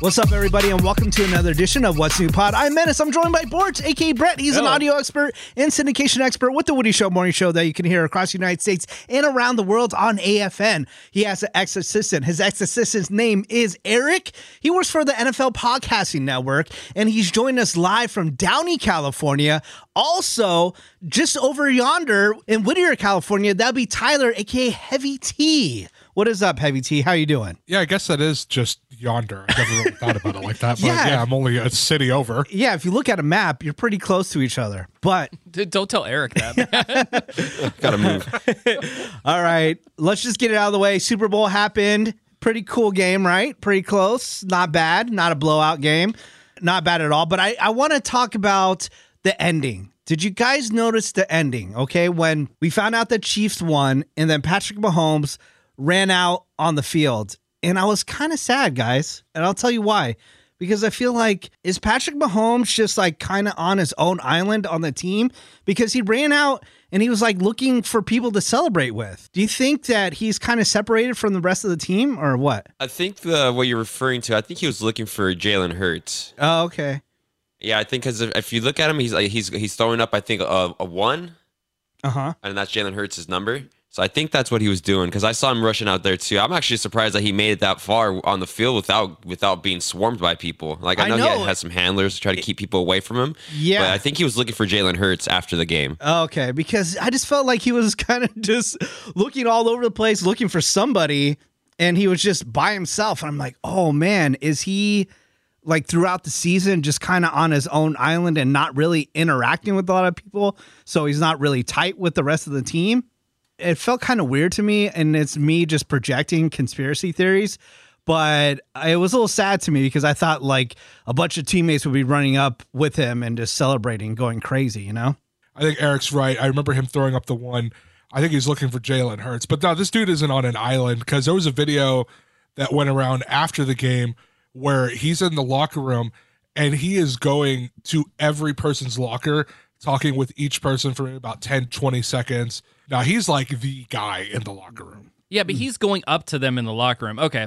What's up, everybody, and welcome to another edition of What's New Pod. I'm Menace. I'm joined by Bort, aka Brett. He's an audio expert and syndication expert with the Woody Show Morning Show that you can hear across the United States and around the world on AFN. He has an ex assistant. His ex assistant's name is Eric. He works for the NFL Podcasting Network, and he's joined us live from Downey, California. Also, just over yonder in Whittier, California, that'd be Tyler, aka Heavy T. What is up, Heavy T? How you doing? Yeah, I guess that is just yonder. I never really thought about it like that. But Yeah. yeah. I'm only a city over. Yeah, if you look at a map, you're pretty close to each other. But Dude, Don't tell Eric that. Gotta move. all right, let's just get it out of the way. Super Bowl happened. Pretty cool game, right? Pretty close. Not bad. Not a blowout game. Not bad at all. But I, I want to talk about the ending. Did you guys notice the ending? Okay, when we found out that Chiefs won and then Patrick Mahomes ran out on the field. And I was kind of sad, guys. And I'll tell you why. Because I feel like, is Patrick Mahomes just like kind of on his own island on the team? Because he ran out and he was like looking for people to celebrate with. Do you think that he's kind of separated from the rest of the team or what? I think the what you're referring to. I think he was looking for Jalen Hurts. Oh, okay. Yeah, I think because if, if you look at him, he's like he's he's throwing up. I think a, a one, Uh huh. and that's Jalen Hurts' number. So I think that's what he was doing because I saw him rushing out there too. I'm actually surprised that he made it that far on the field without without being swarmed by people. Like I I know, he had, had some handlers to try to keep people away from him. Yeah. but I think he was looking for Jalen Hurts after the game. Okay, because I just felt like he was kind of just looking all over the place, looking for somebody, and he was just by himself. And I'm like, oh man, is he like throughout the season just kind of on his own island and not really interacting with a lot of people? So he's not really tight with the rest of the team. It felt kind of weird to me, and it's me just projecting conspiracy theories. But it was a little sad to me because I thought like a bunch of teammates would be running up with him and just celebrating, going crazy, you know? I think Eric's right. I remember him throwing up the one. I think he's looking for Jalen Hurts. But no, this dude isn't on an island because there was a video that went around after the game where he's in the locker room and he is going to every person's locker, talking with each person for about 10, 20 seconds. Now he's like the guy in the locker room. yeah, but he's going up to them in the locker room. Okay.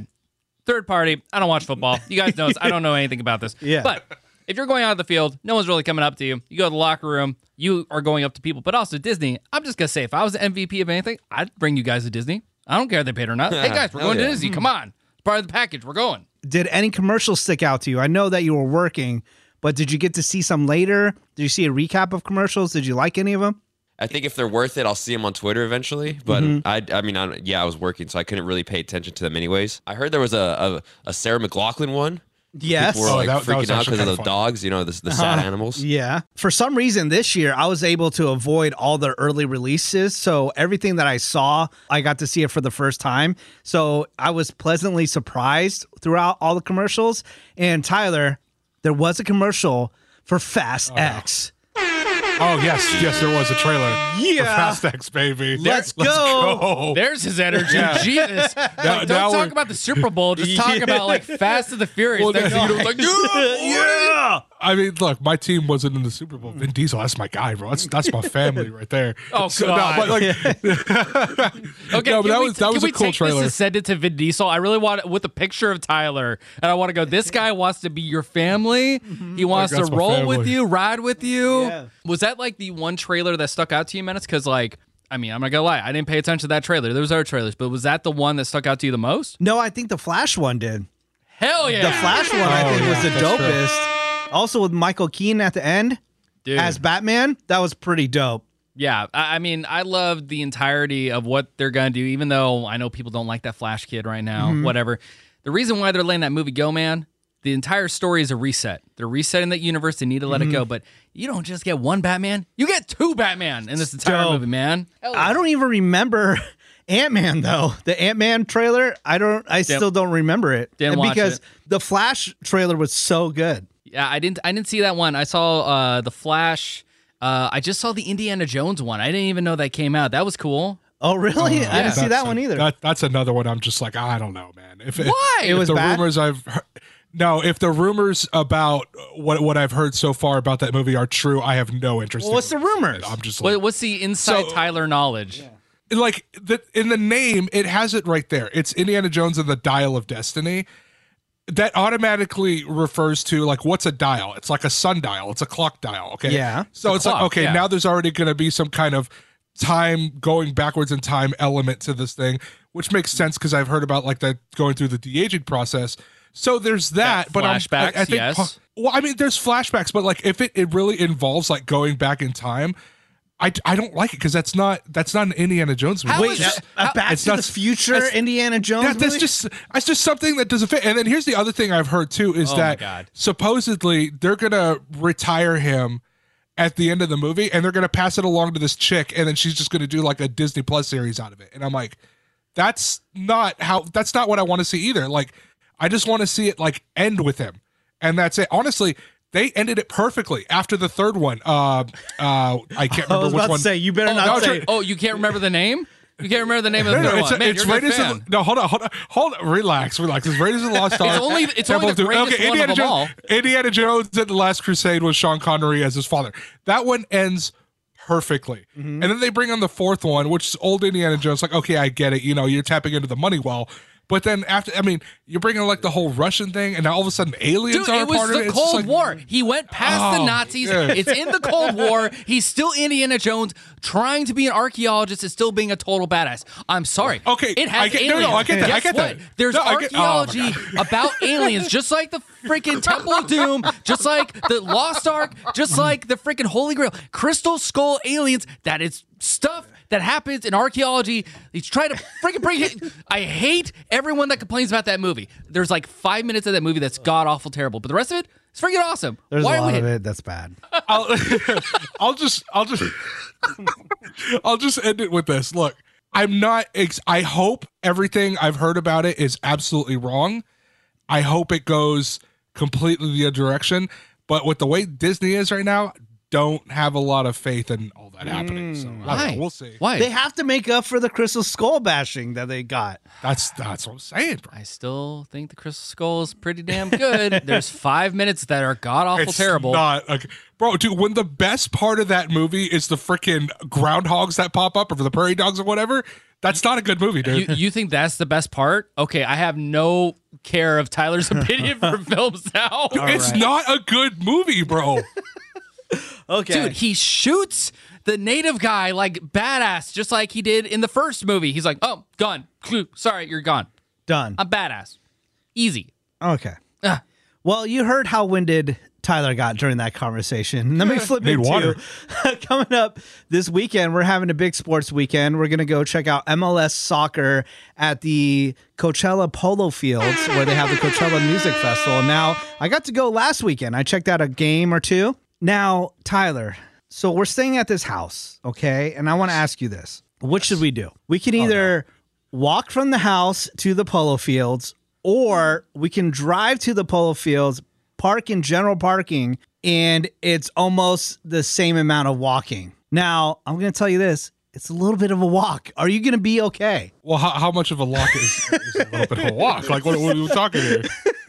Third party. I don't watch football. You guys know this. I don't know anything about this. Yeah. But if you're going out of the field, no one's really coming up to you. You go to the locker room, you are going up to people. But also Disney, I'm just gonna say, if I was the MVP of anything, I'd bring you guys to Disney. I don't care if they paid or not. hey guys, we're Hell going to. Disney. Come on. It's part of the package. We're going. did any commercials stick out to you? I know that you were working, but did you get to see some later? Did you see a recap of commercials? Did you like any of them? I think if they're worth it, I'll see them on Twitter eventually. But Mm-hmm. I, I mean, I, yeah, I was working, so I couldn't really pay attention to them anyways. I heard there was a a, a Sarah McLachlan one. Yes. People were Oh, like that- that was freaking out because of kinda the fun. dogs, you know, the, the sad animals. Yeah. For some reason this year, I was able to avoid all the early releases. So everything that I saw, I got to see it for the first time. So I was pleasantly surprised throughout all the commercials. And Tyler, there was a commercial for Fast oh, X. Oh, yes. Yes, there was a trailer. Yeah. For Fast X, baby. Let's go. go. There's his energy. Jesus. Like, don't talk we're- about the Super Bowl. Just talk about like Fast and the Furious. Well, Next then, you you know, know, like, yeah. I mean, look, my team wasn't in the Super Bowl. Vin Diesel, that's my guy, bro. That's that's my family right there. Oh, So, God. No, but like, Okay, No, but that we, was- that can was a we cool take trailer. this and send it to Vin Diesel? I really want it with a picture of Tyler, and I want to go. This guy wants to be your family. Mm-hmm. He wants Like, to that's my roll with you, ride with you. Yeah. Was that like the one trailer that stuck out to you, minutes? Because like, I mean, I'm not gonna lie, I didn't pay attention to that trailer. There was other trailers, but was that the one that stuck out to you the most? No, I think the Flash one did. Hell yeah! The Flash one, I think, was the that's true. dopest. Also with Michael Keaton at the end Dude. as Batman, that was pretty dope. Yeah, I, I mean, I love the entirety of what they're gonna do. Even though I know people don't like that Flash kid right now, Mm-hmm. whatever. The reason why they're letting that movie go, man, the entire story is a reset. They're resetting that universe. They need to let Mm-hmm. it go. But you don't just get one Batman; you get two Batman in this entire dope. movie, man. Hell I don't even remember Ant Man though. The Ant Man trailer, I don't. I still don't remember it. Didn't And watch because it. the Flash trailer was so good. Yeah, I didn't. I didn't see that one. I saw uh, the Flash. Uh, I just saw the Indiana Jones one. I didn't even know that came out. That was cool. Oh really? I didn't see that That's one a- either. That, that's another one. I'm just like, I don't know, man. If Why? if It was the bad? rumors I've heard, no, if the rumors about what what I've heard so far about that movie are true, I have no interest. Well, what's in the rumors? I'm just like, What, what's the inside So- Tyler knowledge? like the in the name, it has it right there. It's Indiana Jones and the Dial of Destiny. That automatically refers to like what's a dial? It's like a sundial. It's a clock dial. Okay. Yeah. So it's, like okay, yeah. now there's already going to be some kind of time going backwards in time element to this thing, which makes sense because I've heard about like that going through the de aging process. So there's that, Got but I'm- I, I think, yes. Well, I mean, there's flashbacks, but like if it, it really involves like going back in time, I, I don't like it because that's not that's not an Indiana Jones movie. How Wait, is It's a, Back it's to not- the Future that's- Indiana Jones that, that's movie? just that's just something that doesn't fit. And then here's the other thing I've heard too is Oh that supposedly they're gonna retire him at the end of the movie and they're gonna pass it along to this chick and then she's just gonna do like a Disney Plus series out of it. And I'm like, that's not how that's not what I want to see either. Like I just want to see it like end with him. And that's it. Honestly, they ended it perfectly after the third one. Uh uh I can't I remember was which about one. to say, you better Oh, not no, say. oh, you can't remember the name? You can't remember the name of the No, no, third it's, one. Man, it's you're Raiders of the, no, hold on, hold on, hold on, relax, relax. It's Raiders of the Lost Ark. only- it's Temple only the of Doom. greatest one of Indiana them Jones, all. Indiana Jones and the Last Crusade with Sean Connery as his father. That one ends perfectly, Mm-hmm. and then they bring on the fourth one, which is old Indiana Jones. Like, okay, I get it. You know, you're tapping into the money well. But then after, I mean, you're bringing like the whole Russian thing, and now all of a sudden aliens Dude, are it a was part the of it. Cold like- War. He went past the Oh, Nazis. yeah. It's in the Cold War. He's still Indiana Jones, trying to be an archeologist and still being a total badass. I'm sorry. Okay, it has I get- no, aliens. no, I get that, I get what? that. There's No, get- oh archaeology about aliens, just like the freaking Temple of Doom, just like the Lost Ark, just like the freaking Holy Grail, Crystal Skull aliens. That is stuff that happens in archaeology. He's trying to freaking bring it. I hate everyone that complains about that movie. There's like five minutes of that movie that's god awful terrible, but the rest of it is freaking awesome. There's Why a lot of it that's bad. I'll, I'll just I'll just I'll just end it with this. Look, I'm not ex- I hope everything I've heard about it is absolutely wrong. I hope it goes completely the other direction, but with the way Disney is right now, don't have a lot of faith in all that happening. So mm. I. Why? we'll see. Why? They have to make up for the Crystal Skull bashing that they got. That's that's what I'm saying, bro. I still think the Crystal Skull is pretty damn good. There's five minutes that are god awful It's terrible. Not okay. Bro, dude, when the best part of that movie is the freaking groundhogs that pop up or the prairie dogs or whatever, that's not a good movie, dude. you, you think that's the best part? Okay, I have no care of Tyler's opinion for films now. it's not a good movie, bro. Okay. Dude, he shoots the native guy like badass, just like he did in the first movie. He's like, oh, gone. Sorry, you're gone. Done. I'm badass. Easy. Okay. Ah. Well, you heard how winded Tyler got during that conversation. Let me flip Need into water. coming up this weekend. We're having a big sports weekend. We're gonna go check out MLS soccer at the Coachella Polo Fields where they have the Coachella Music Festival. Now, I got to go last weekend. I checked out a game or two. Now, Tyler, so we're staying at this house, okay? And I want to ask you this: What should we do? We can oh, either walk from the house to the polo fields, or we can drive to the polo fields, park in general parking, and it's almost the same amount of walking. Now, I'm going to tell you this it's a little bit of a walk. Are you going to be okay? Well, how, how much of a walk is, is a little bit of a walk? Like, what, what are we talking here?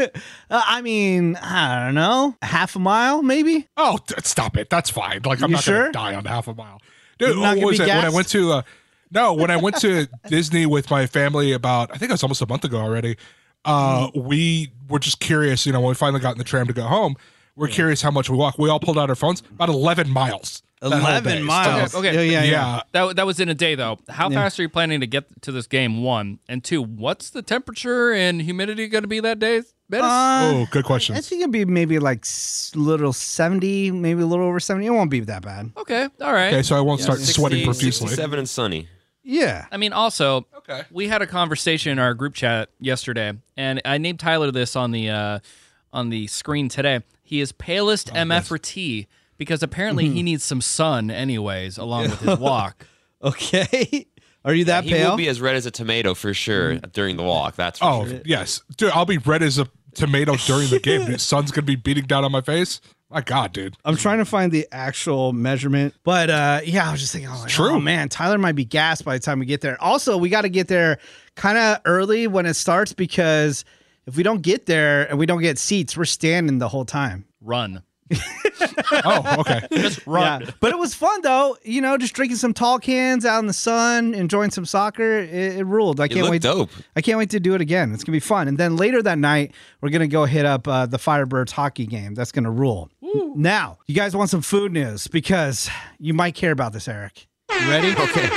Uh, I mean, I don't know, half a mile maybe? Oh, t- stop it. That's fine. Like, I'm You not sure? going to die on half a mile. Dude, what was it? When I went to, uh, no, when I went to Disney with my family about, I think it was almost a month ago already, uh, Mm-hmm. we were just curious, you know, when we finally got in the tram to go home, we're curious how much we walk. We all pulled out our phones, about 11 miles. That whole day. miles. Okay, okay. Yeah, yeah, Yeah. yeah. That, that was in a day, though. How fast are you planning to get to this game? One. And two, what's the temperature and humidity going to be that day? Uh, Oh, good question. I think it'd be maybe like s- little 70, maybe a little over 70. It won't be that bad. okay, all right. Okay, so I won't start 60, sweating profusely. 67 and sunny. Yeah. I mean, also, Okay. we had a conversation in our group chat yesterday, and I named Tyler this on the uh, on the screen today. He is palest Oh, MF or T because apparently Mm-hmm. he needs some sun, anyways, along with his walk. Okay. Are you that He pale? will be as red as a tomato for sure during the walk. That's for Oh, sure. yes. Dude, I'll be red as a tomato during the game. The sun's going to be beating down on my face. My God, dude. I'm trying to find the actual measurement, but uh, yeah, I was just thinking, oh, like, true. oh man, Tyler might be gassed by the time we get there. Also, we got to get there kind of early when it starts because if we don't get there and we don't get seats, we're standing the whole time. Run. Oh, okay. Just run. Yeah. But it was fun though. You know, just drinking some tall cans out in the sun, enjoying some soccer. It, it ruled. I can't looked wait. dope. I can't wait to do it again. It's gonna be fun. And then later that night, we're gonna go hit up uh, the Firebirds hockey game. That's gonna rule. Now, you guys want some food news because you might care about this, Eric. You ready? okay.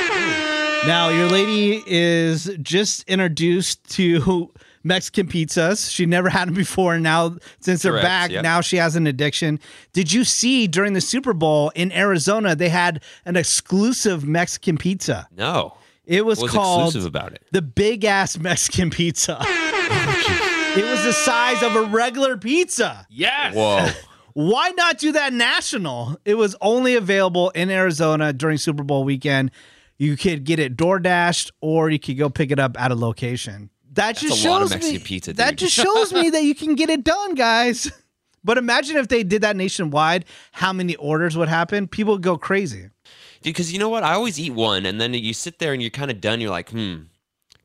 Now, your lady is just introduced to Mexican pizzas. She never had them before. And now, since they're Correct, back, yep. now she has an addiction. Did you see during the Super Bowl in Arizona, they had an exclusive Mexican pizza? No. It was was called exclusive about it? the big ass Mexican pizza. it was the size of a regular pizza. Yes. Whoa. Why not do that national? It was only available in Arizona during Super Bowl weekend. You could get it door dashed or you could go pick it up at a location. That just a lot of shows Mexican me pizza, that just shows me that you can get it done, guys. But imagine if they did that nationwide, how many orders would happen? People would go crazy. Dude, because you know what? I always eat one, and then you sit there and you're kind of done. You're like, hmm,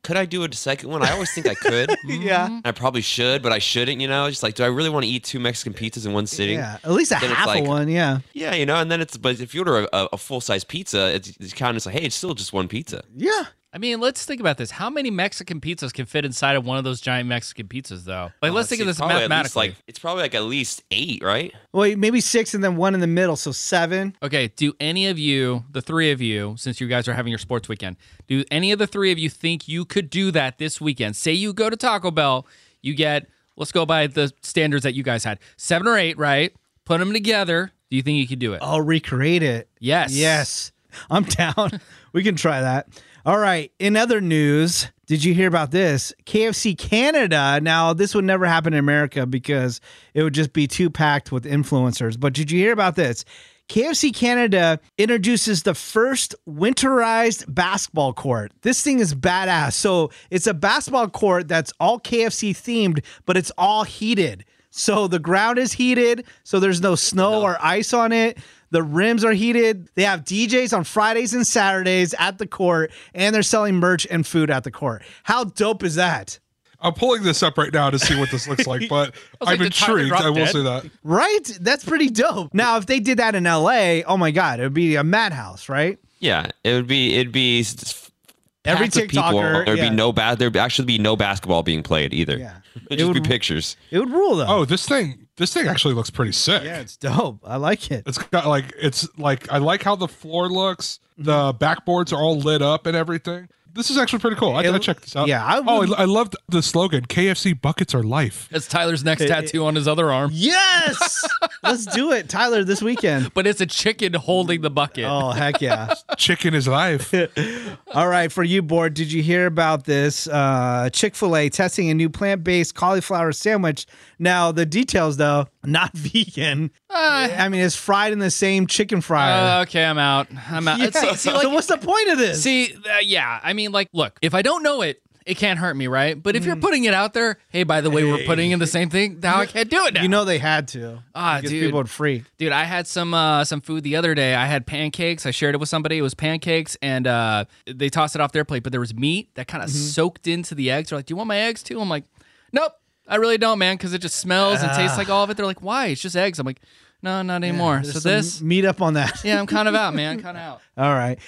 could I do a second one? I always think I could. Yeah. I probably should, but I shouldn't. You know, just like, do I really want to eat two Mexican pizzas in one sitting? Yeah. At least a Then it's half like- of one, yeah. Yeah, you know, and then it's but if you order a, a full size pizza, it's, it's kind of like, hey, it's still just one pizza. Yeah. I mean, let's think about this. How many Mexican pizzas can fit inside of one of those giant Mexican pizzas, though? Like, oh, let's think of this probably at least, mathematically. Like, it's probably like at least eight, right? Well, maybe six and then one in the middle, so seven. Okay, do any of you, the three of you, since you guys are having your sports weekend, do any of the three of you think you could do that this weekend? Say you go to Taco Bell, you get, let's go by the standards that you guys had, seven or eight, right? Put them together. Do you think you could do it? I'll recreate it. Yes. Yes. I'm down. we can try that. All right. In other news, did you hear about this? KFC Canada. Now, this would never happen in America because it would just be too packed with influencers. But did you hear about this? KFC Canada introduces the first winterized basketball court. This thing is badass. So it's a basketball court that's all KFC themed, but it's all heated. So the ground is heated, so there's no snow or ice on it. The rims are heated. They have DJs on Fridays and Saturdays at the court, and they're selling merch and food at the court. How dope is that? I'm pulling this up right now to see what this looks like, but I'm did Tyler intrigued. I will dead? say that. Right? That's pretty dope. Now, if they did that in LA, oh my God, it would be a madhouse, right? Yeah, it would be. It'd be s- s- Every packed with people. TikToker, There'd yeah. be no bad. There'd actually be no basketball being played either. Yeah. It'd It just be pictures. It would rule though. Oh, this thing, this thing actually looks pretty sick. yeah, it's dope. I like it. It's got like it's like I like how the floor looks. Mm-hmm. The backboards are all lit up and everything. This is actually pretty cool. I, gotta check this out. yeah, I oh, I, I loved the slogan. KFC buckets are life. That's Tyler's next tattoo on his other arm. Yes, let's do it, Tyler, this weekend. But it's a chicken holding the bucket. Oh heck yeah! Chicken is life. All right, for you, Bort, did you hear about this? Uh, Chick fil A testing a new plant based cauliflower sandwich. Now, the details, though, not vegan. I mean, it's fried in the same chicken fryer. Uh, okay, I'm out. I'm out. Yeah. See, see, like, so, what's the point of this? See, uh, yeah, I mean, like, look, if I don't know it, it can't hurt me, right? But if Mm. you're putting it out there, hey, by the way, we're putting in the same thing. Now I can't do it now. you know they had to. Ah, because dude. people would free. dude, I had some uh, some food the other day. I had pancakes. I shared it with somebody. It was pancakes, and uh, they tossed it off their plate. But there was meat that kind of Mm-hmm. soaked into the eggs. They're like, "Do you want my eggs too?" I'm like, "Nope, I really don't, man, because it just smells and tastes like all of it." They're like, "Why? It's just eggs." I'm like, "No, not anymore." There's so some this, meet up on that. yeah, I'm kind of out, man. Kind of out. All right.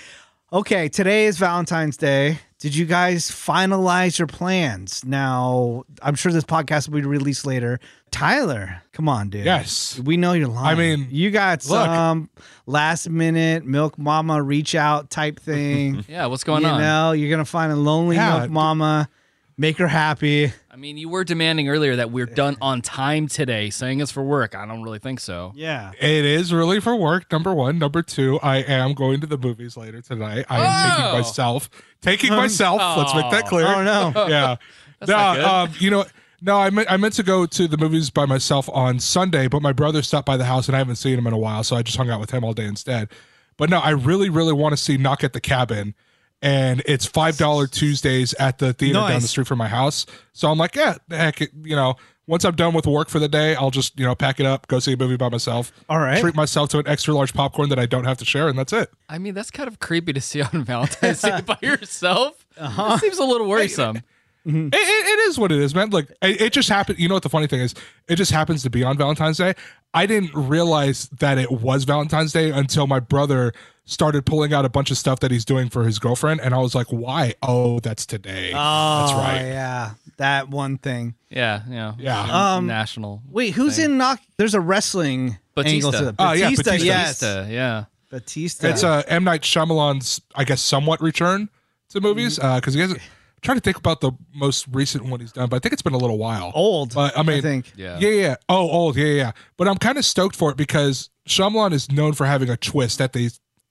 Okay, today is Valentine's Day. Did you guys finalize your plans? Now, I'm sure this podcast will be released later. Tyler, come on, dude. Yes. We know you're lying. I mean, you got look. some last minute milk mama reach out type thing. Yeah, what's going you on? know, you're going to find a lonely Yeah, milk d- mama, make her happy. I mean, you were demanding earlier that we're done on time today, saying it's for work. I don't really think so. Yeah. It is really for work. Number one. Number two. I am going to the movies later tonight. I am Oh. taking myself. Taking myself. Let's make that clear. Oh, no. yeah. no, not good. um, you know, no, I meant I meant to go to the movies by myself on Sunday, but my brother stopped by the house and I haven't seen him in a while, so I just hung out with him all day instead. But no, I really, really want to see Knock at the Cabin, and it's five dollar Tuesdays at the theater down the street from my house. So I'm like, yeah, heck, you know. Once I'm done with work for the day, I'll just you know pack it up, go see a movie by myself. All right. treat myself to an extra large popcorn that I don't have to share, and that's it. I mean, that's kind of creepy to see on Valentine's Day by yourself. Uh-huh. Seems a little worrisome. It, it, it is what it is, man. Like it, it just happened. You know what the funny thing is? It just happens to be on Valentine's Day. I didn't realize that it was Valentine's Day until my brother started pulling out a bunch of stuff that he's doing for his girlfriend, and I was like, "Why? Oh, that's today. Oh, that's right. yeah. That one thing. Yeah, yeah, Yeah. Um, national. Wait, who's in knock? There's a wrestling angle Batista. to it. Oh, yeah, Batista, Batista. yes. Batista, yeah. Batista. It's uh, M Night Shyamalan's, I guess, somewhat return to movies Mm-hmm. because he hasn't. I'm trying to think about the most recent one he's done, but I think it's been a little while. old. But I mean, I think. Yeah. Yeah, yeah. Oh, old. Yeah, yeah, yeah. But I'm kind of stoked for it because Shyamalan is known for having a twist at the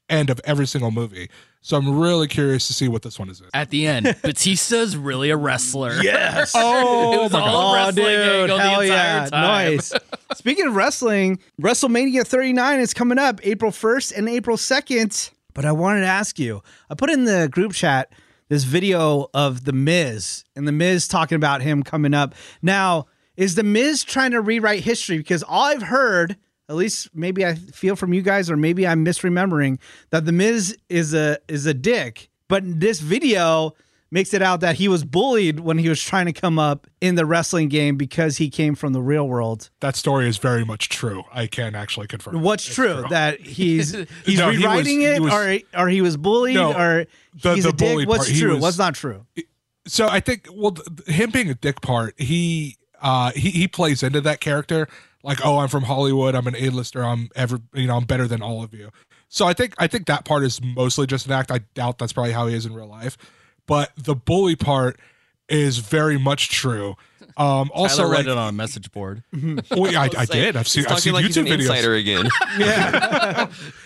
end of every single movie. So I'm really curious to see what this one is. In. At the end, Batista's really a wrestler. Yes. Oh, it was my all God. Oh, dude, angle the hell entire yeah, time. nice. Speaking of wrestling, WrestleMania 39 is coming up April 1st and April 2nd. But I wanted to ask you, I put in the group chat this video of The Miz and The Miz talking about him coming up. Now, is The Miz trying to rewrite history? Because all I've heard, at least maybe I feel from you guys, or maybe I'm misremembering, that The Miz is a is a dick. But this video makes it out that he was bullied when he was trying to come up in the wrestling game because he came from the real world. That story is very much true. I can actually confirm. What's It's true, that he's he's No, he was- rewriting he it, was- or or he was bullied, No, or the- he's the a dick. What's part, true? was- What's not true? so I think well, him being a dick part, he uh he he plays into that character. Like, oh, I'm from Hollywood. I'm an A-lister. I'm ever you know I'm better than all of you. So I think I think that part is mostly just an act. I doubt that's probably how he is in real life. But the bully part is very much true. Um, also, Tyler read like, it on a message board. well, I, I did. I've seen He's I've seen like he's an YouTube videos. insider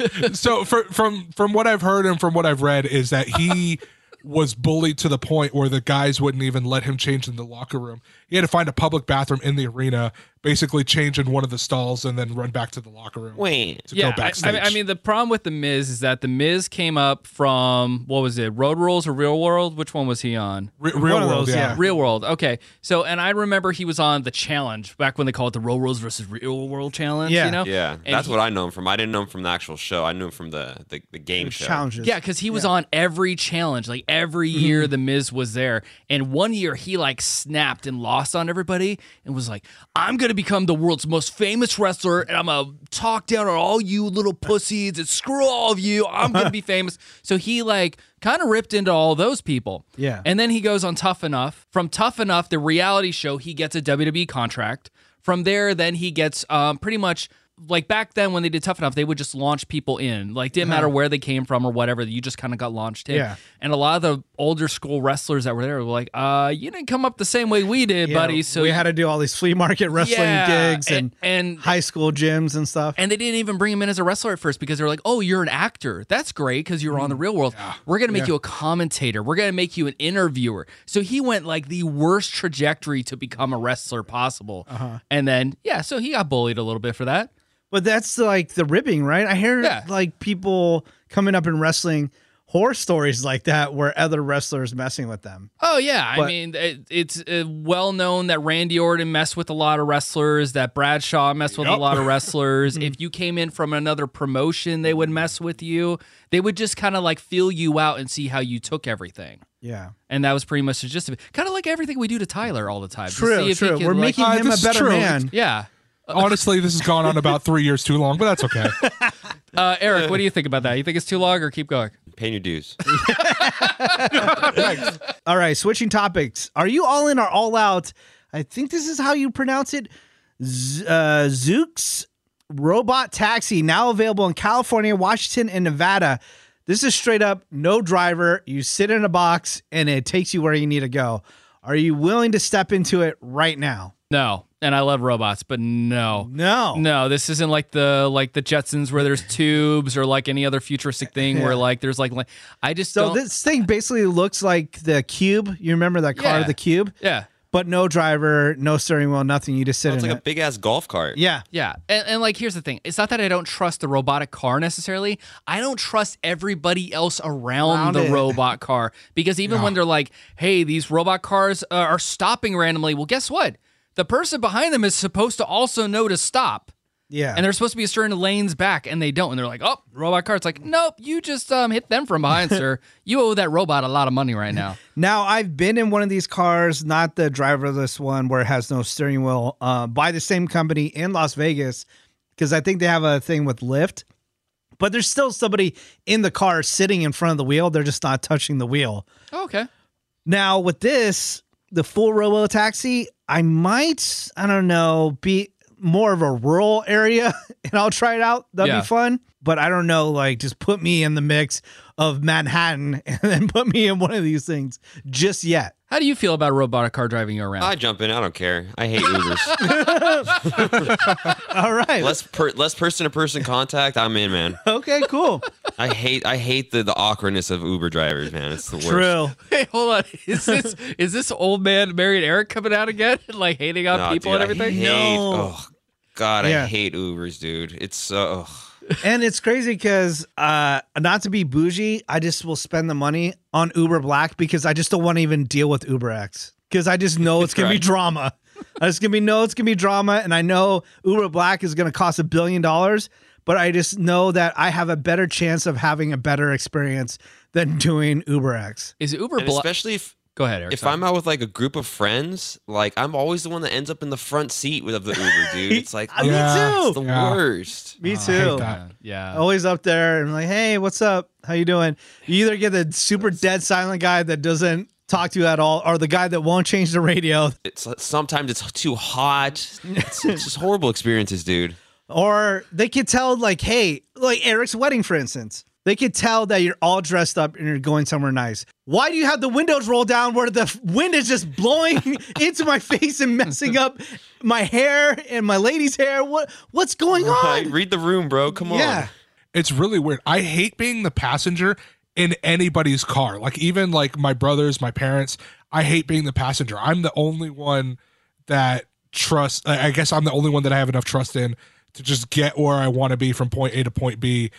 again. so for, from from what I've heard and from what I've read is that he was bullied to the point where the guys wouldn't even let him change in the locker room. He had to find a public bathroom in the arena, basically change in one of the stalls, and then run back to the locker room Wait. to Yeah, go I, I, backstage. mean, I mean, the problem with the Miz is that the Miz came up from what was it, Road Rules or Real World? Which one was he on? Re- real One world, those, yeah. yeah. Real World. Okay, so and I remember he was on the Challenge back when they called it the Road Rules versus Real World Challenge. Yeah. you know. Yeah, And that's he- what I know him from. I didn't know him from the actual show. I knew him from the the, the game show. Challenges. Yeah, because he was on every challenge. Like every year, mm-hmm. the Miz was there, and one year he like snapped and lost on everybody, and was like, "I'm gonna become the world's most famous wrestler, and I'm gonna talk down on all you little pussies, and screw all of you. I'm gonna be famous." So he like kind of ripped into all those people. Yeah. and then he goes on Tough Enough. From Tough Enough, the reality show, he gets a WWE contract. From there, then he gets um, pretty much like back then when they did Tough Enough, they would just launch people in. Like didn't matter uh-huh. where they came from or whatever. You just kind of got launched in. Yeah. And a lot of the older school wrestlers that were there were like, "Uh, you didn't come up the same way we did, Yeah, buddy." So we had to do all these flea market wrestling Yeah, gigs and, and- high school gyms and stuff. and they didn't even bring him in as a wrestler at first because they were like, "Oh, you're an actor. That's great because you're on the mm, real world. We're gonna make you a commentator. We're gonna make you an interviewer." So he went like the worst trajectory to become a wrestler possible. Uh-huh. And then yeah, so he got bullied a little bit for that. But that's like the ribbing, right? I hear Yeah. like people coming up in wrestling horror stories like that where other wrestlers messing with them. Oh yeah, I mean it, it's uh, well known that Randy Orton messed with a lot of wrestlers, that Bradshaw messed with a lot of wrestlers. if you came in from another promotion, they would mess with you. They would just kind of like feel you out and see how you took everything. Yeah. And that was pretty much the gist of it. Kind of like everything we do to Tyler all the time. to True, see if he true. can, We're like- making Uh, him a better true. man. Yeah. Honestly, this has gone on about three years too long, but that's okay. Uh, Eric, what do you think about that? You think it's too long or keep going? Paying your dues. All right, switching topics. Are you all in or all out? I think this is how you pronounce it. Z- uh, Zoox Robot Taxi, now available in California, Washington, and Nevada. This is straight up no driver. You sit in a box and it takes you where you need to go. Are you willing to step into it right now? No. And I love robots, but no. No. No, this isn't like the like the Jetsons where there's tubes or like any other futuristic thing where like there's like like- I just So don't this thing basically looks like the Cube. You remember that car, Yeah. the Cube? Yeah. But no driver, no steering wheel, nothing. You just sit It's in like it. a big ass golf cart. yeah. Yeah. And, and like, here's the thing it's not that I don't trust the robotic car necessarily. I don't trust everybody else around, Around the it. robot car because even when they're like, hey, these robot cars uh, are stopping randomly, well, guess what? The person behind them is supposed to also know to stop. Yeah. And they're supposed to be certain lanes back, and they don't. And they're like, "Oh, robot car." It's like, nope, you just um, hit them from behind, sir. You owe that robot a lot of money right now. Now I've been in one of these cars, not the driverless one where it has no steering wheel, uh, by the same company in Las Vegas, because I think they have a thing with Lyft. But there's still somebody in the car sitting in front of the wheel. They're just not touching the wheel. Oh, okay. Now with this, the full robo taxi, I might, I don't know, be more of a rural area and I'll try it out. That'd Yeah. be fun. But I don't know, like just put me in the mix of Manhattan and then put me in one of these things just yet. How do you feel about a robotic car driving you around? I jump in. I don't care. I hate Ubers. All right. less per, less person to person contact. I'm in, man. okay, cool. I hate I hate the, the awkwardness of Uber drivers, man. It's the worst. True. hey, hold on. Is this is this old man married Eric coming out again, like hating on No, people dude, and everything? I hate, No. Oh God, Yeah. I hate Ubers, dude. It's so. ugh. And it's crazy because uh not to be bougie, I just will spend the money on Uber Black because I just don't want to even deal with Uber X. Because I just know it's gonna be drama. I just gonna be know it's gonna be drama, and I know Uber Black is gonna cost a billion dollars, but I just know that I have a better chance of having a better experience than doing Uber X. Is Uber Black? especially if Go ahead, Eric. if sorry. I'm out with like a group of friends, like I'm always the one that ends up in the front seat with of the Uber, dude. It's like Me Yeah. too. it's the Yeah. worst. Me oh, I too. hate yeah, yeah. Always up there and like, hey, what's up? How you doing? You either get the super dead silent guy that doesn't talk to you at all, or the guy that won't change the radio, It's uh, sometimes it's too hot. It's, it's just horrible experiences, dude. or they could tell like, hey, like Eric's wedding, for instance. They could tell that you're all dressed up and you're going somewhere nice. Why do you have the windows rolled down where the wind is just blowing into my face and messing up my hair and my lady's hair? What what's going Like, on? read the room, bro. Come on. Yeah. It's really weird. I hate being the passenger in anybody's car. Like even like my brothers, my parents, I hate being the passenger. I'm the only one that trust I I guess I'm the only one that I have enough trust in to just get where I want to be from point A to point B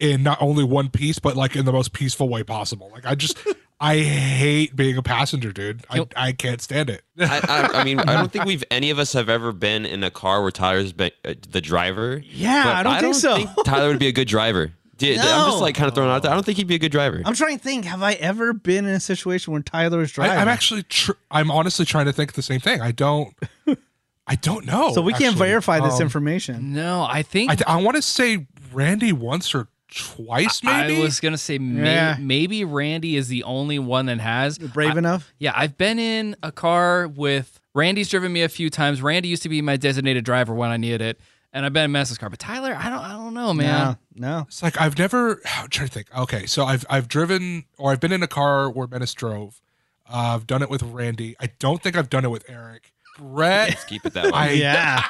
in not only one piece but like in the most peaceful way possible. Like I just I hate being a passenger, dude. I, I can't stand it. I, I, I mean, I don't think we've any of us have ever been in a car where Tyler's been uh, the driver. Yeah, But I don't think so. Tyler would be a good driver. Dude, I'm just like kind of throwing out there. I don't think he'd be a good driver. I'm trying to think. Have I ever been in a situation where Tyler was driving? I'm actually tr- I'm honestly trying to think the same thing. I don't I don't know. so we can't actually. verify this Um, information. no, I think I, th- I want to say Randy once or twice, maybe. I was gonna say may- Yeah. maybe Randy is the only one that has. Brave I- enough? Yeah, I've been in a car with Randy's driven me a few times. Randy used to be my designated driver when I needed it, and I've been in Mess's car. But Tyler, I don't, I don't know, man. No, no. It's like I've never. I'm trying to think. Okay, so I've I've driven or I've been in a car where Menace drove. Uh, I've done it with Randy. I don't think I've done it with Eric. Brett, Let's keep it that way. I Yeah.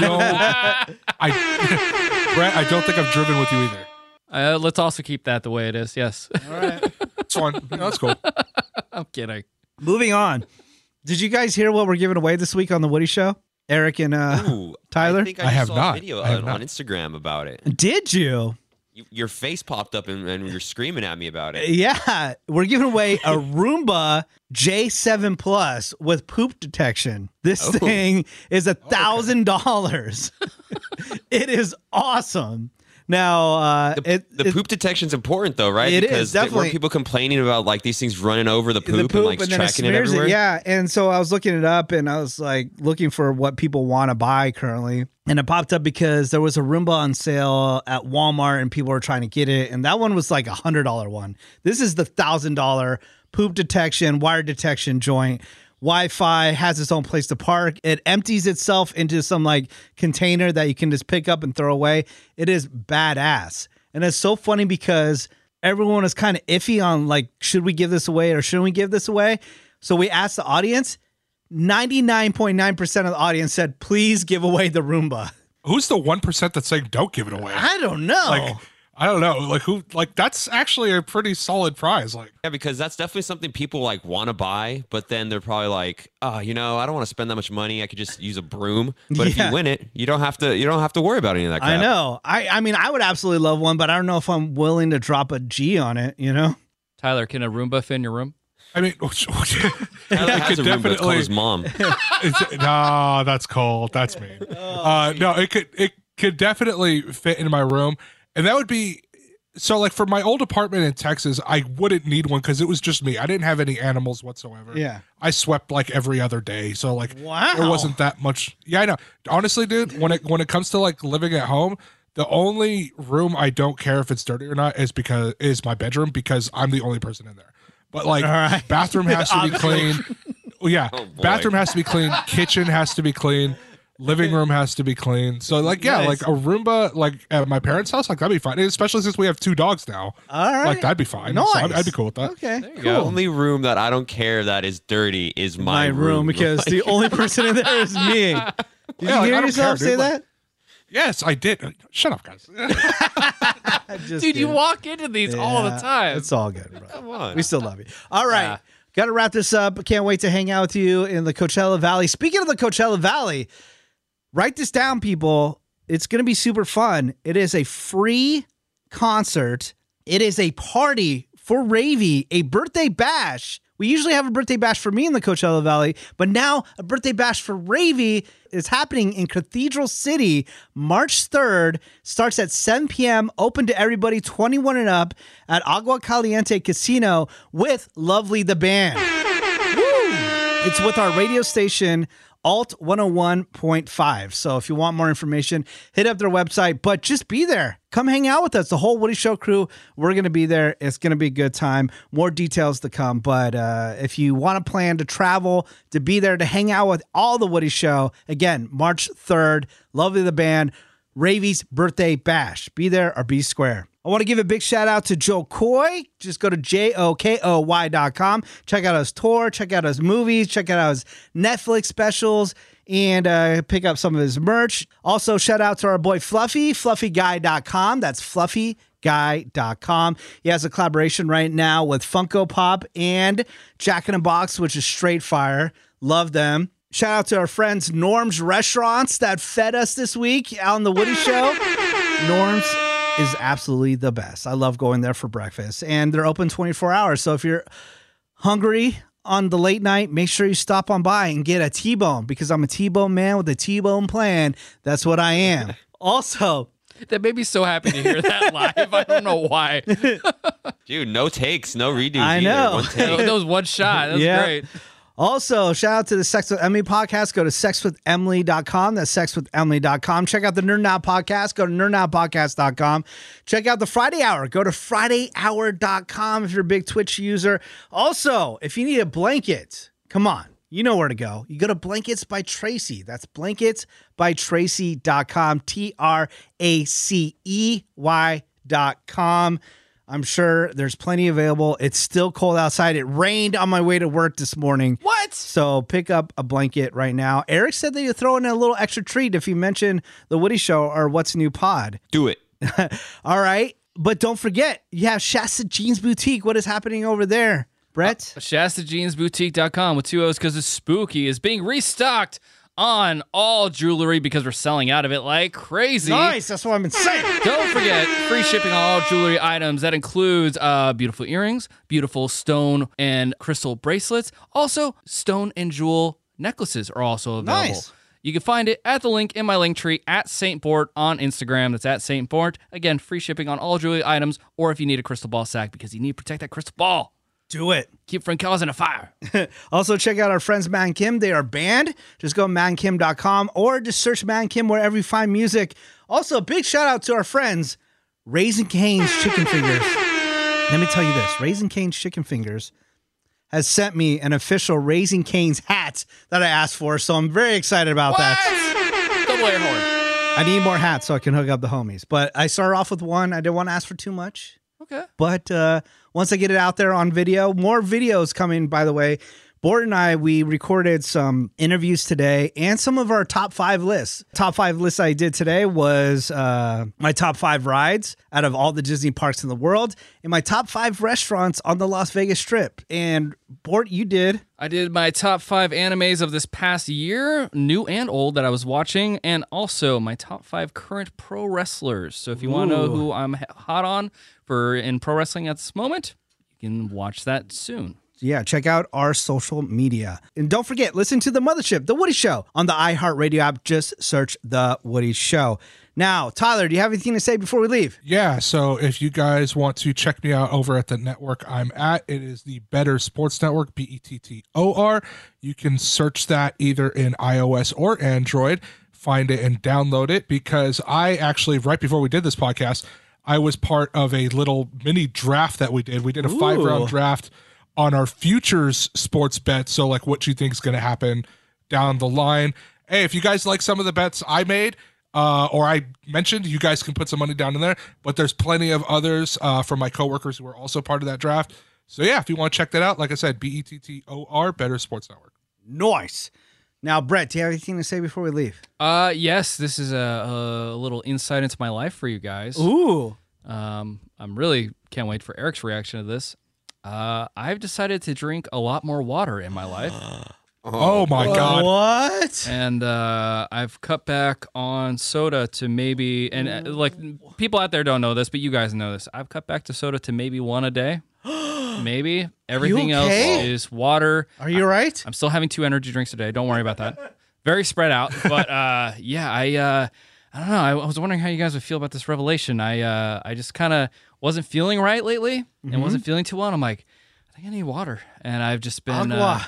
no, I Brett, I don't think I've driven with you either. Uh, let's also keep that the way it is. Yes, All right. It's fine. No, that's cool. I'm kidding. Moving on. Did you guys hear what we're giving away this week on the Woody Show? Eric and uh Ooh, Tyler? I think I, I have saw not. a video on, not. on Instagram about it. Did you? You, your face popped up and, and you're screaming at me about it. Yeah. We're giving away a Roomba J7 Plus with poop detection. This Oh. thing is a thousand dollars. It is awesome. Now uh The, it, the poop detection's important though, right? It is, because there definitely. weren't people complaining about like these things running over the poop, the poop and like and then it tracking it, everywhere. it. Yeah, and so I was looking it up, and I was like looking for what people want to buy currently, and it popped up because there was a Roomba on sale at Walmart, and people were trying to get it, and that one was like a hundred dollar one. This is the thousand dollar poop detection, wire detection joint. Wi-Fi has its own place to park. It empties itself into some like container that you can just pick up and throw away. It is badass. And it's so funny because everyone is kind of iffy on like, should we give this away or shouldn't we give this away? So we asked the audience. 99.9% of the audience said, please give away the Roomba. Who's the one percent that's saying don't give it away? I don't know. Like I don't know. Like who? Like that's actually a pretty solid prize. Like Yeah, because that's definitely something people like want to buy, but then they're probably like, oh, you know, I don't want to spend that much money. I could just use a broom. But if you win it, you don't have to. You don't have to worry about any of that. Crap. I know. I, I mean, I would absolutely love one, but I don't know if I'm willing to drop a G on it, you know? Tyler, can a Roomba fit in your room? I mean, Tyler it has could a room, but it's called definitely. his mom. It's, no, that's cold. That's mean. Uh, no, it could. It could definitely fit in my room, and that would be so. Like for my old apartment in Texas, I wouldn't need one because it was just me. I didn't have any animals whatsoever. Yeah. I swept like every other day, so like Wow. there wasn't that much. Yeah, I know. Honestly, dude, when it when it comes to like living at home. The only room I don't care if it's dirty or not is because is my bedroom because I'm the only person in there. But like All right. bathroom has to be clean. Yeah, Oh, bathroom has to be clean. Kitchen has to be clean. Living room has to be clean. So like yeah, Nice. like a Roomba like at my parents' house, like that'd be fine. Especially since we have two dogs now. All right. Like that'd be fine. So I'd, I'd be cool with that. Okay. The Cool. only room that I don't care that is dirty is My my, room because the only person in there is me. Did Yeah, you like, hear don't yourself care, say dude. Like- that? Yes, I did. Shut up, guys. I just Dude, you walk into these all the time. It's all good, bro. Come on. We still love you. All right. Yeah. Got to wrap this up. Can't wait to hang out with you in the Coachella Valley. Speaking of the Coachella Valley, write this down, people. It's going to be super fun. It is a free concert, it is a party for Ravy, a birthday bash. We usually have a birthday bash for me in the Coachella Valley, but now a birthday bash for Ravy is happening in Cathedral City March 3rd. Starts at 7 p.m., open to everybody 21 and up at Agua Caliente Casino with Lovely the Band. It's with our radio station, Alt 101.5. So if you want more information, hit up their website, but just be there. Come hang out with us. The whole Woody Show crew, we're going to be there. It's going to be a good time. More details to come. But uh, if you want to plan to travel, to be there, to hang out with all the Woody Show, again, March 3rd, Lovely the Band, Ravy's birthday bash. Be there or be square. I want to give a big shout out to Jo Koy. Just go to J O K O Y.com. Check out his tour, check out his movies, check out his Netflix specials, and uh, pick up some of his merch. Also, shout out to our boy Fluffy, fluffyguy.com. That's fluffyguy.com. He has a collaboration right now with Funko Pop and Jack in a Box, which is straight fire. Love them. Shout out to our friends Norm's Restaurants that fed us this week on the Woody Show. Norm's is absolutely the best. I love going there for breakfast, and they're open 24 hours. So if you're hungry on the late night, make sure you stop on by and get a T-bone because I'm a T-bone man with a T-bone plan. That's what I am. Also, that made me so happy to hear that live. I don't know why. Dude, no takes, no redos. I either. know. One That was one shot. That was Yeah. great. Also, shout out to the Sex with Emily podcast. Go to sexwithemily.com. That's sexwithemily.com. Check out the Nerd Now podcast. Go to nerdnowpodcast.com. Check out the Friday Hour. Go to fridayhour.com if you're a big Twitch user. Also, if you need a blanket, come on. You know where to go. You go to Blankets by Tracey. That's blanketsbytracey.com. T R A C E Y.com. I'm sure there's plenty available. It's still cold outside. It rained on my way to work this morning. What? So pick up a blanket right now. Eric said that you throw in a little extra treat if you mention the Woody Show or What's New Pod. Do it. All right. But don't forget, you have Shasta Jeans Boutique. What is happening over there, Brett? Uh, ShastaJeansBoutique.com with two O's because it's spooky is being restocked on all jewelry because we're selling out of it like crazy. nice. That's what I've been saying. Don't forget free shipping on all jewelry items. That includes uh, beautiful earrings, beautiful stone and crystal bracelets. Also, stone and jewel necklaces are also available. Nice. You can find it at the link in my link tree at Saint Bort on Instagram. That's at Saint Bort. Again, free shipping on all jewelry items, or if you need a crystal ball sack because you need to protect that crystal ball. Do it. Keep from causing a fire. Also, check out our friends Man Kim. They are banned. Just go to mankim.com or just search Man Kim wherever you find music. Also, big shout out to our friends, Raising Cane's Chicken Fingers. Let me tell you this Raising Cane's Chicken Fingers has sent me an official Raising Cane's hat that I asked for. So I'm very excited about that. Double air horn. I need more hats so I can hook up the homies. But I started off with one. I didn't want to ask for too much. Okay. But uh, once I get it out there on video, more videos coming, by the way. Bort and I, we recorded some interviews today and some of our top five lists. Top five lists I did today was uh, my top five rides out of all the Disney parks in the world and my top five restaurants on the Las Vegas Strip. And Bort, you did. I did my top five animes of this past year, new and old, that I was watching, and also my top five current pro wrestlers. So if you want to know who I'm hot on for in pro wrestling at this moment, you can watch that soon. Yeah, check out our social media. And don't forget, listen to The Mothership, The Woody Show on the iHeartRadio app. Just search The Woody Show. Now, Tyler, do you have anything to say before we leave? Yeah, so if you guys want to check me out over at the network I'm at, it is the Bettor Sports Network, B E T T O R. You can search that either in iOS or Android, find it and download it because I actually, right before we did this podcast, I was part of a little mini draft that we did. We did a five round draft on our futures sports bets. So, like, what you think is going to happen down the line. Hey, if you guys like some of the bets I made, uh, or I mentioned, you guys can put some money down in there. But there's plenty of others uh, from my coworkers who are also part of that draft. So yeah, if you want to check that out, like I said, B E T T O R, Bettor Sports Network. Nice. Now, Brett, do you have anything to say before we leave? Uh, yes, this is a, a little insight into my life for you guys. Ooh. Um, I'm really can't wait for Eric's reaction to this. Uh, I've decided to drink a lot more water in my life, Oh, my God! What? and uh, I've cut back on soda to maybe and uh, like people out there don't know this, but you guys know this. I've cut back to soda to maybe one a day, maybe. Everything else is water. Are you right? I'm still having two energy drinks a day. Don't worry about that. Very spread out, but uh, yeah, I uh, I don't know. I, I was wondering how you guys would feel about this revelation. I uh, I just kind of wasn't feeling right lately, and wasn't feeling too well. And I'm like, I think I need water, and I've just been, uh,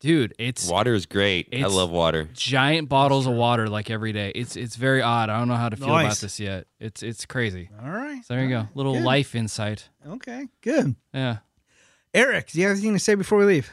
dude. It's Water is great. I love water. giant bottles of water like every day. It's it's very odd. I don't know how to feel about this yet. It's it's crazy. All right. So there you go, little Good. life insight. Okay, good. Yeah. Eric, do you have anything to say before we leave?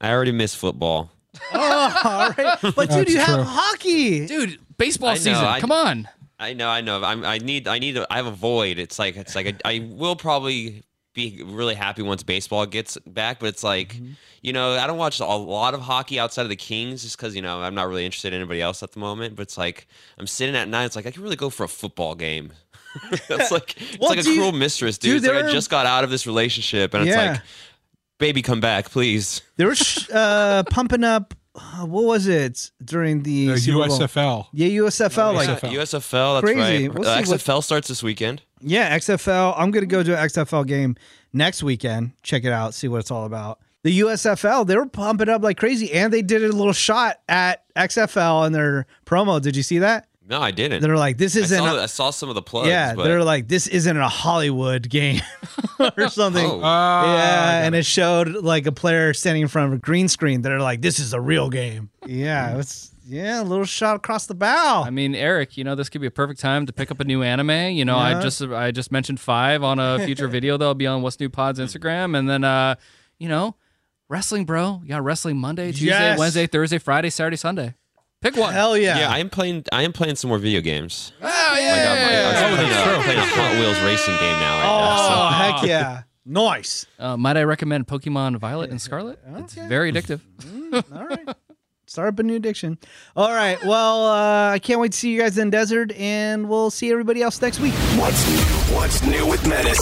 I already miss football. Oh, all right. But dude, That's you have hockey. Dude, baseball I know, season. I- Come on. I know, I know. I'm, I need, I need. I have a void. It's like, it's like, a, I will probably be really happy once baseball gets back, but it's like, Mm-hmm. you know, I don't watch a lot of hockey outside of the Kings just because you know I'm not really interested in anybody else at the moment. But it's like I'm sitting at night. It's like I could really go for a football game. it's like it's Well, like a do you- cruel mistress, dude, dude. It's like there I just got out of this relationship, and it's like, baby, come back, please. They were sh- uh, pumping up. Uh, what was it during the, The USFL. Yeah, USFL. Like, USFL. USFL. That's Crazy. right. We'll Uh, see what- XFL starts this weekend. yeah, XFL. I'm gonna go to an XFL game next weekend. Check it out. See what it's all about. The USFL. They were pumping up like crazy, and they did a little shot at XFL in their promo. Did you see that? No, I didn't. They're like, this isn't. saw, a- I saw some of the plugs. yeah, but they're like, this isn't a Hollywood game or something. Oh. Ah, yeah, and it showed like a player standing in front of a green screen. They're like, "This is a real game." Yeah, it's yeah, a little shot across the bow. I mean, Eric, you know, this could be a perfect time to pick up a new anime. You know, Yeah. I just I just mentioned five on a future video that'll be on What's New Pod's Instagram, and then uh, you know, wrestling, bro. You got wrestling Monday, Tuesday, Yes. Wednesday, Thursday, Friday, Saturday, Sunday. Pick one. Hell yeah! yeah. I am playing. I am playing some more video games. Oh, Like, I'm, I, am playing, a, playing a Hot Wheels racing game now. Right Oh now, heck yeah! Nice. Uh, might I recommend Pokemon Violet and Scarlet? It's very addictive. All right. Start up a new addiction. All right. Well, uh, I can't wait to see you guys in Desert, and we'll see everybody else next week. What's new? What's new with Menace?